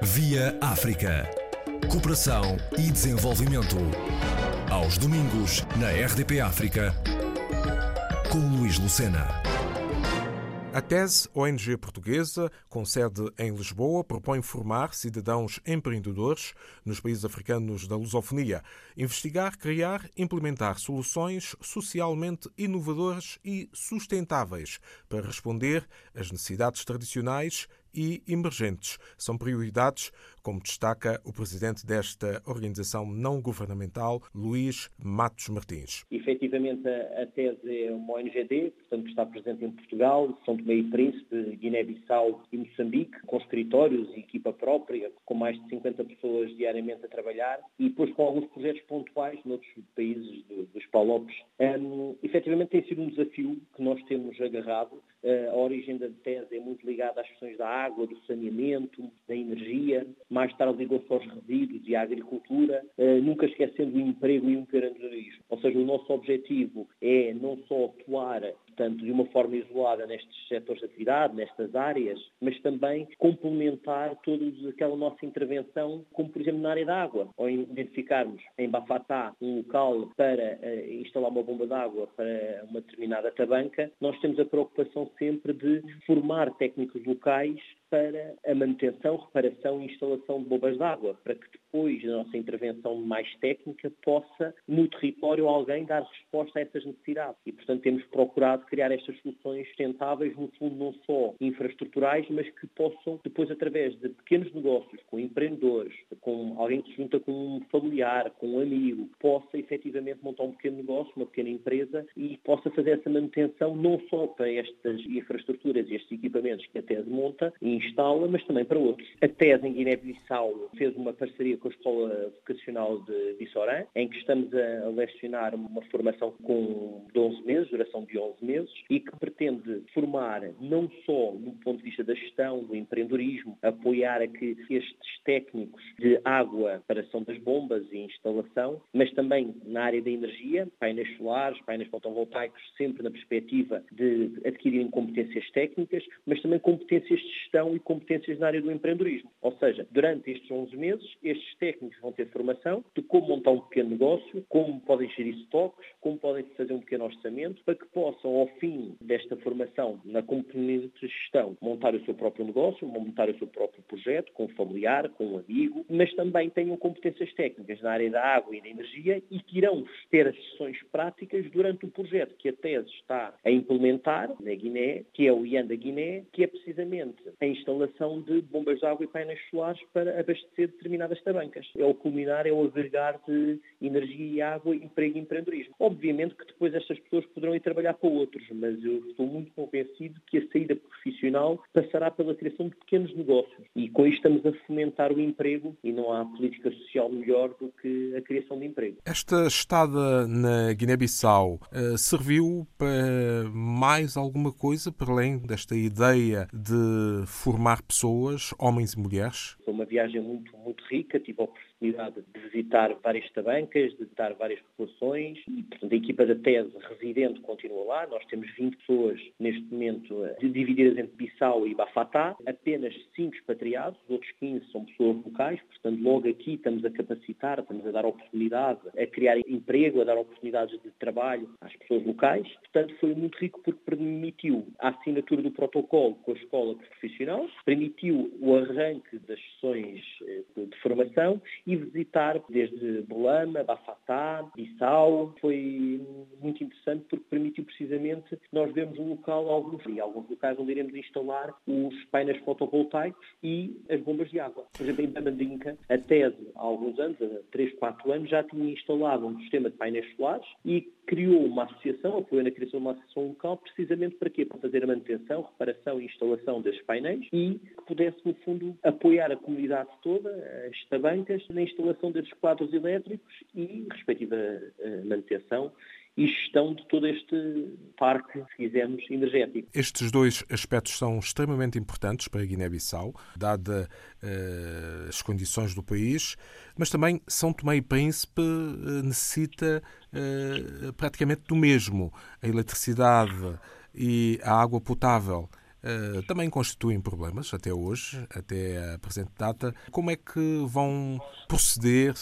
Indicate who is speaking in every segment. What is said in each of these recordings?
Speaker 1: Via África. Cooperação e desenvolvimento. Aos domingos, na RDP África, com Luís Lucena.
Speaker 2: A TESE, ONG portuguesa, com sede em Lisboa, propõe formar cidadãos empreendedores nos países africanos da lusofonia, investigar, criar, implementar soluções socialmente inovadoras e sustentáveis para responder às necessidades tradicionais e emergentes. São prioridades, como destaca o presidente desta organização não governamental, Luís Matos Martins.
Speaker 3: Efetivamente, a TESE é uma ONGD, portanto, que está presente em Portugal, São Tomé e Príncipe, Guiné-Bissau e Moçambique, com escritórios e equipa própria, com mais de 50 pessoas diariamente a trabalhar, e depois com alguns projetos pontuais noutros países dos Palopes. Um, efetivamente, tem sido um desafio que nós temos agarrado. A origem da tese é muito ligada às questões da água, do saneamento, da energia, mais tarde ligou-se aos resíduos e à agricultura, uh, nunca esquecendo o emprego e o empreendedorismo. Ou seja, o nosso objetivo é não só atuar portanto, de uma forma isolada nestes setores de atividade, nestas áreas, mas também complementar toda aquela nossa intervenção, como por exemplo na área da água, ou identificarmos em Bafatá um local para uh, instalar uma bomba de água para uma determinada tabanca, nós temos a preocupação sempre de formar técnicos locais para a manutenção, reparação e instalação de bombas de água, para que depois da nossa intervenção mais técnica possa, no território, alguém dar resposta a essas necessidades. E, portanto, temos procurado criar estas soluções sustentáveis, no fundo, não só infraestruturais, mas que possam, depois, através de pequenos negócios, com empreendedores, com alguém que se junta com um familiar, com um amigo, possa efetivamente montar um pequeno negócio, uma pequena empresa e possa fazer essa manutenção não só para estas infraestruturas e estes equipamentos que a TES monta e instala, mas também para outros. A TES em Guiné-Bissau fez uma parceria com a Escola Vocacional de Bissorã, em que estamos a lecionar uma formação com 11 meses, duração de 11 meses, e que pretende formar não só do ponto de vista da gestão, do empreendedorismo, apoiar a que estes técnicos de água, preparação das bombas e instalação, mas também na área da energia, painéis solares, painéis fotovoltaicos, sempre na perspectiva de adquirirem competências técnicas, mas também competências de gestão e competências na área do empreendedorismo. Ou seja, durante estes 11 meses, estes técnicos vão ter formação de como montar um pequeno negócio, como podem gerir estoques, como podem fazer um pequeno orçamento, para que possam, ao fim desta formação na componente de gestão, montar o seu próprio negócio, montar o seu próprio projeto, com um familiar, com um amigo, mas também tenham competências técnicas na área da água e da energia e que irão ter as sessões práticas durante o projeto que a tese está a implementar na Guiné, que é o IAN da Guiné, que é precisamente a instalação de bombas de água e painéis solares para abastecer determinadas tabancas. É o culminar, é o agregar de energia e água, emprego e empreendedorismo. Obviamente que depois estas pessoas poderão ir trabalhar para outros, mas eu estou muito convencido que a saída profissional passará pela criação de pequenos negócios. E com isto estamos a fomentar o emprego e não há política social melhor do que a criação de emprego.
Speaker 2: Esta estada na Guiné-Bissau eh, serviu para mais alguma coisa, para além desta ideia de formar pessoas, homens e mulheres?
Speaker 3: Foi uma viagem muito, muito rica, tive a oportunidade de visitar várias tabancas, de visitar várias populações e, portanto, a equipa da tese residente continua lá. Nós temos 20 pessoas neste momento eh, divididas entre Bissau e Bafatá, apenas 5 expatriados, os outros 15 são pessoas locais, portanto, logo aqui estamos a capacitar, estamos a dar oportunidade, a criar emprego, a dar oportunidades de trabalho às pessoas locais. Portanto, foi muito rico porque permitiu a assinatura do protocolo com a escola profissional, permitiu o arranque das sessões eh, de formação e visitar desde Bolama, Bafatá, Bissau. Foi muito interessante porque permitiu precisamente nós vermos um local, alguns, e alguns locais onde iremos instalar os painéis fotovoltaicos e as bombas de água. Por exemplo, em Bamandinca, a TESE, há alguns anos, há 3, 4 anos, já tinha instalado um sistema de painéis solares e criou uma associação, apoiou na criação de uma associação local, precisamente para quê? Para fazer a manutenção, reparação e instalação desses painéis e que pudesse, no fundo, apoiar a comunidade toda, as tabancas, na instalação desses quadros elétricos e respectiva eh, manutenção e gestão de todo este parque, se quisermos, energético.
Speaker 2: Estes dois aspectos são extremamente importantes para a Guiné-Bissau, dada uh, as condições do país, mas também São Tomé e Príncipe uh, necessita uh, praticamente do mesmo. A eletricidade e a água potável uh, também constituem problemas até hoje, até a presente data. Como é que vão proceder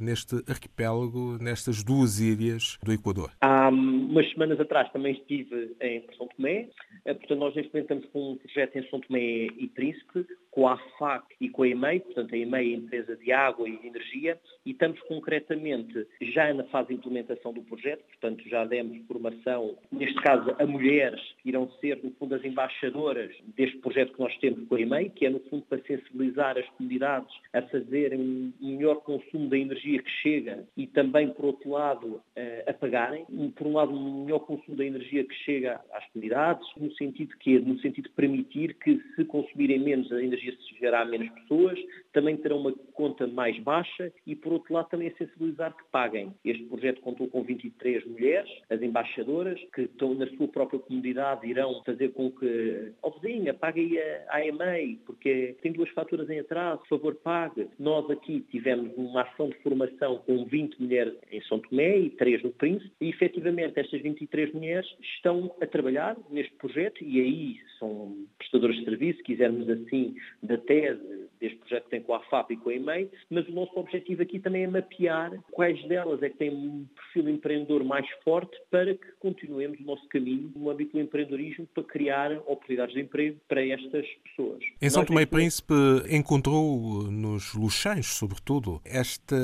Speaker 2: neste arquipélago, nestas duas ilhas do Equador?
Speaker 3: Há umas semanas atrás também estive em São Tomé, eh, portanto nós neste momento estamos com um projeto em São Tomé e Príncipe, com a AFAC e com a EMEI, portanto a EMEI é a empresa de água e de energia, e estamos concretamente já na fase de implementação do projeto, portanto já demos formação, neste caso a mulheres, que irão ser no fundo as embaixadoras deste projeto que nós temos com a EMEI, que é no fundo para sensibilizar as comunidades a fazerem um melhor consumo da energia que chega e também, por outro lado, a pagarem. Por um lado, um melhor consumo da energia que chega às comunidades, no sentido que no sentido de permitir que se consumirem menos a energia se chegará a menos pessoas, também terão uma conta mais baixa e, por outro lado, também a sensibilizar que paguem. Este projeto contou com 23 mulheres, as embaixadoras, que estão na sua própria comunidade, irão fazer com que, oh, vizinha, pague a EMEI, porque tem duas faturas em atraso, por favor, pague. Nós aqui tivemos uma ação de formação com 20 mulheres em São Tomé e 3 no Príncipe, e efetivamente estas 23 mulheres estão a trabalhar neste projeto e aí são prestadores de serviço, quisermos assim, da tese deste projeto que tem com a FAP e com a EMEI, mas o nosso objetivo aqui também é mapear quais delas é que têm um perfil empreendedor mais forte para que continuemos o nosso caminho no âmbito do empreendedorismo para criar oportunidades de emprego para estas pessoas.
Speaker 2: Em São Tomé e Príncipe encontrou nos Luxães, sobretudo, esta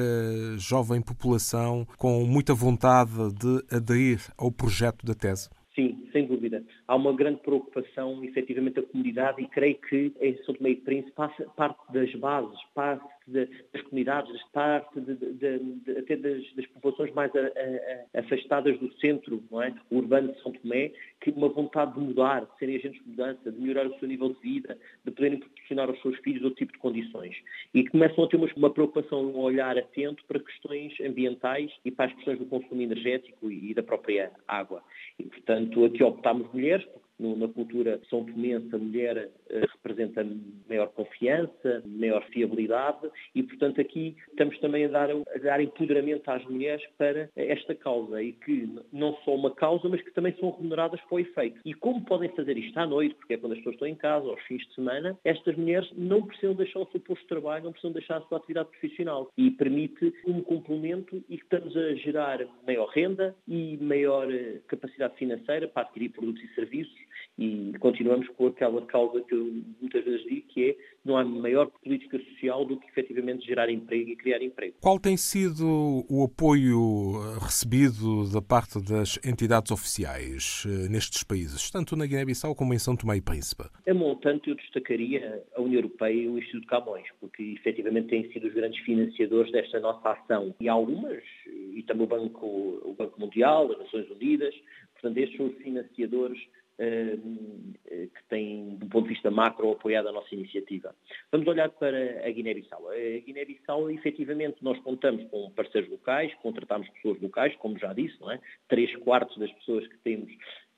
Speaker 2: jovem população com muita vontade de aderir ao projeto da tese?
Speaker 3: Sim, sem dúvida. Há uma grande preocupação, efetivamente, da comunidade e creio que em São Tomé e Príncipe parte das bases, parte de, das comunidades, parte de, de, até das, das, populações mais a, a, afastadas do centro não é? urbano de São Tomé, que uma vontade de mudar, de serem agentes de mudança, de melhorar o seu nível de vida, de poderem proporcionar aos seus filhos outro tipo de condições. E começam a ter uma, uma preocupação, um olhar atento para questões ambientais e para as questões do consumo energético e, e da própria água. E, portanto, aqui optámos mulheres, it porque na cultura são tomense a mulher eh, representa maior confiança, maior fiabilidade e, portanto, aqui estamos também a dar, a dar empoderamento às mulheres para esta causa e que não só uma causa, mas que também são remuneradas para o efeito. E como podem fazer isto à noite, porque é quando as pessoas estão em casa, aos fins de semana, estas mulheres não precisam deixar o seu posto de trabalho, não precisam deixar a sua atividade profissional e permite um complemento e que estamos a gerar maior renda e maior eh, capacidade financeira para adquirir produtos e serviços e continuamos com aquela causa que eu muitas vezes digo, que é não há maior política social do que efetivamente gerar emprego e criar emprego.
Speaker 2: Qual tem sido o apoio recebido da parte das entidades oficiais eh, nestes países, tanto na Guiné-Bissau como em São Tomé e Príncipe?
Speaker 3: A montante eu destacaria a União Europeia e o Instituto Camões, porque efetivamente têm sido os grandes financiadores desta nossa ação. E algumas, e também o Banco, o Banco Mundial, as Nações Unidas, portanto estes são os financiadores eh, que tem, do ponto de vista macro, apoiado a nossa iniciativa. Vamos olhar para a Guiné-Bissau. A Guiné-Bissau, efetivamente, nós contamos com parceiros locais, contratamos pessoas locais, como já disse, não é? Três quartos das pessoas que temos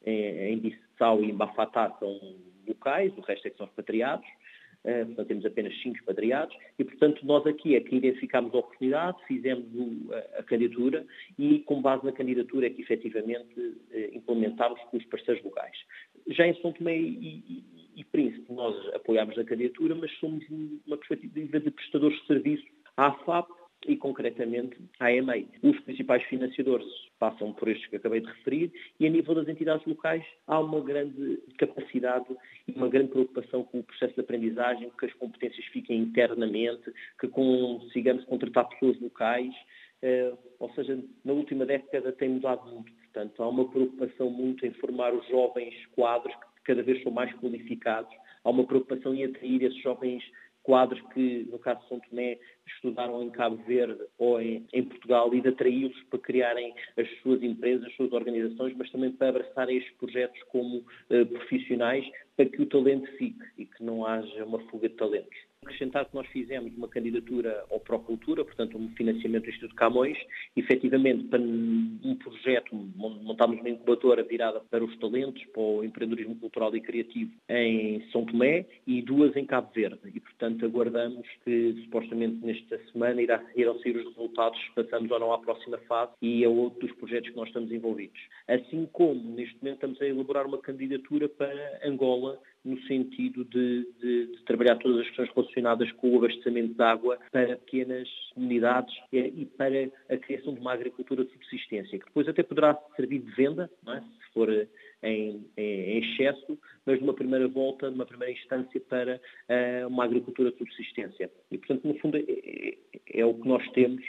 Speaker 3: em Bissau e em Bafatá são locais, o resto é que são repatriados. Eh, portanto, temos apenas cinco expatriados e, portanto, nós aqui é que identificámos a oportunidade, fizemos a, candidatura e, com base na candidatura, é que efetivamente eh, implementámos com os parceiros locais. Já em São Tomé e, e, e Príncipe, nós apoiámos a candidatura, mas somos uma perspectiva de prestadores de serviço à FAP e, concretamente, à EMEI. Os principais financiadores passam por estes que acabei de referir e, a nível das entidades locais, há uma grande capacidade e uma grande preocupação com o processo de aprendizagem, que as competências fiquem internamente, que consigamos contratar pessoas locais, eh, ou seja, na última década tem mudado muito. Portanto, há uma preocupação muito em formar os jovens quadros que cada vez são mais qualificados. Há uma preocupação em atrair esses jovens quadros que, no caso de São Tomé, estudaram em Cabo Verde ou em, em Portugal e de atraí-los para criarem as suas empresas, as suas organizações, mas também para abraçarem estes projetos como uh, profissionais para que o talento fique e que não haja uma fuga de talentos acrescentar que nós fizemos uma candidatura ao Procultura, portanto um financiamento do Instituto Camões, efetivamente para um projeto, montámos uma incubadora virada para os talentos, para o empreendedorismo cultural e criativo em São Tomé e duas em Cabo Verde. E portanto aguardamos que supostamente nesta semana irá, irão sair os resultados passamos ou não à próxima fase e é outro dos projetos que nós estamos envolvidos. Assim como neste momento estamos a elaborar uma candidatura para Angola no sentido de, de, de, trabalhar todas as questões relacionadas com o abastecimento de água para pequenas comunidades e para a criação de uma agricultura de subsistência, que depois até poderá servir de venda, é? se for em, em, excesso, mas numa primeira volta, numa primeira instância, para uh, uma agricultura de subsistência. E, portanto, no fundo, é, é, é o que nós temos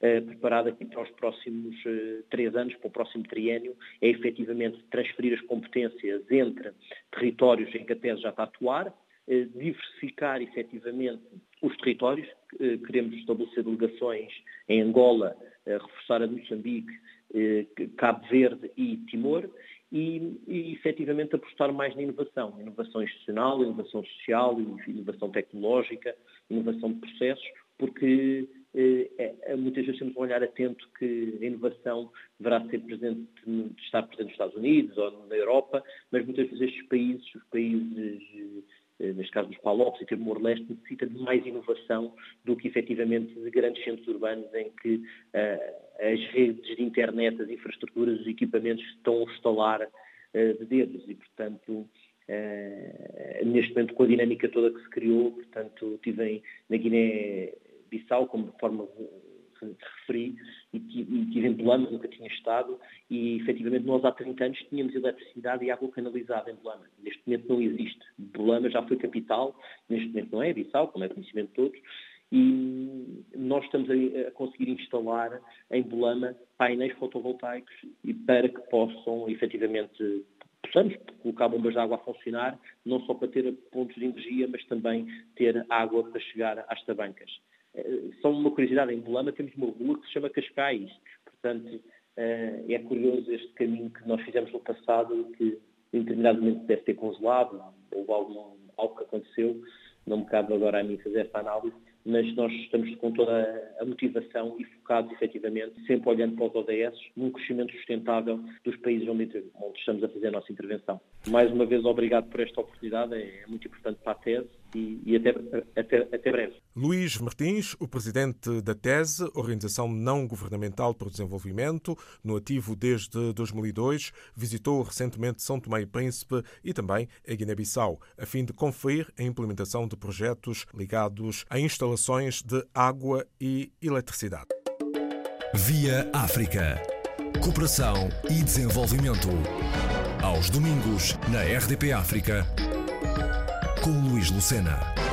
Speaker 3: uh, preparado aqui para os próximos uh, três anos, para o próximo triênio, é efetivamente transferir as competências entre territórios em que a TES já está a atuar, diversificar efetivamente os territórios, queremos estabelecer delegações em Angola, reforçar a Moçambique, Cabo Verde e Timor e, e efetivamente apostar mais na inovação, inovação institucional, inovação social, inovação tecnológica, inovação de processos, porque eh, muitas vezes temos um olhar atento que a inovação deverá ser presente, estar presente nos Estados Unidos ou na Europa, mas muitas vezes estes países, os países eh, neste caso dos Palopes e Timor-Leste, necessita de mais inovação do que efetivamente de grandes centros urbanos em que uh, as redes de internet, as infraestruturas, os equipamentos estão a instalar uh, de dedos. E, portanto, uh, neste momento com a dinâmica toda que se criou, portanto, estive na Guiné-Bissau como de forma referi, e tive em nunca tinha estado, e efetivamente nós há 30 anos tínhamos eletricidade e água canalizada em Belama. Neste momento não existe. Belama já foi capital, neste momento não é, Bissau, como é conhecimento de todos, e nós estamos a, conseguir instalar em Belama painéis fotovoltaicos e para que possam efetivamente possamos colocar bombas de água a funcionar, não só para ter pontos de energia, mas também ter água para chegar às tabancas. Eh, só uma curiosidade, em Bolama temos uma rua que se chama Cascais. Portanto, eh, é curioso este caminho que nós fizemos no passado, que em determinado momento deve ter congelado, ou algo, algo que aconteceu, não me cabe agora a mim fazer esta análise, mas nós estamos com toda a motivação e focados efetivamente, sempre olhando para os ODS, num crescimento sustentável dos países onde, onde estamos a fazer a nossa intervenção. Mais uma vez, obrigado por esta oportunidade, é muito importante para a tese e, e até, até, até breve.
Speaker 2: Luís Martins, o presidente da TESE, Organização Não Governamental para o Desenvolvimento, no ativo desde 2002, visitou recentemente São Tomé e Príncipe e também a Guiné-Bissau, a fim de conferir a implementação de projetos ligados a instalações de água e eletricidade.
Speaker 1: Via África. Cooperação e desenvolvimento. Aos domingos, na RDP África com Luís Lucena.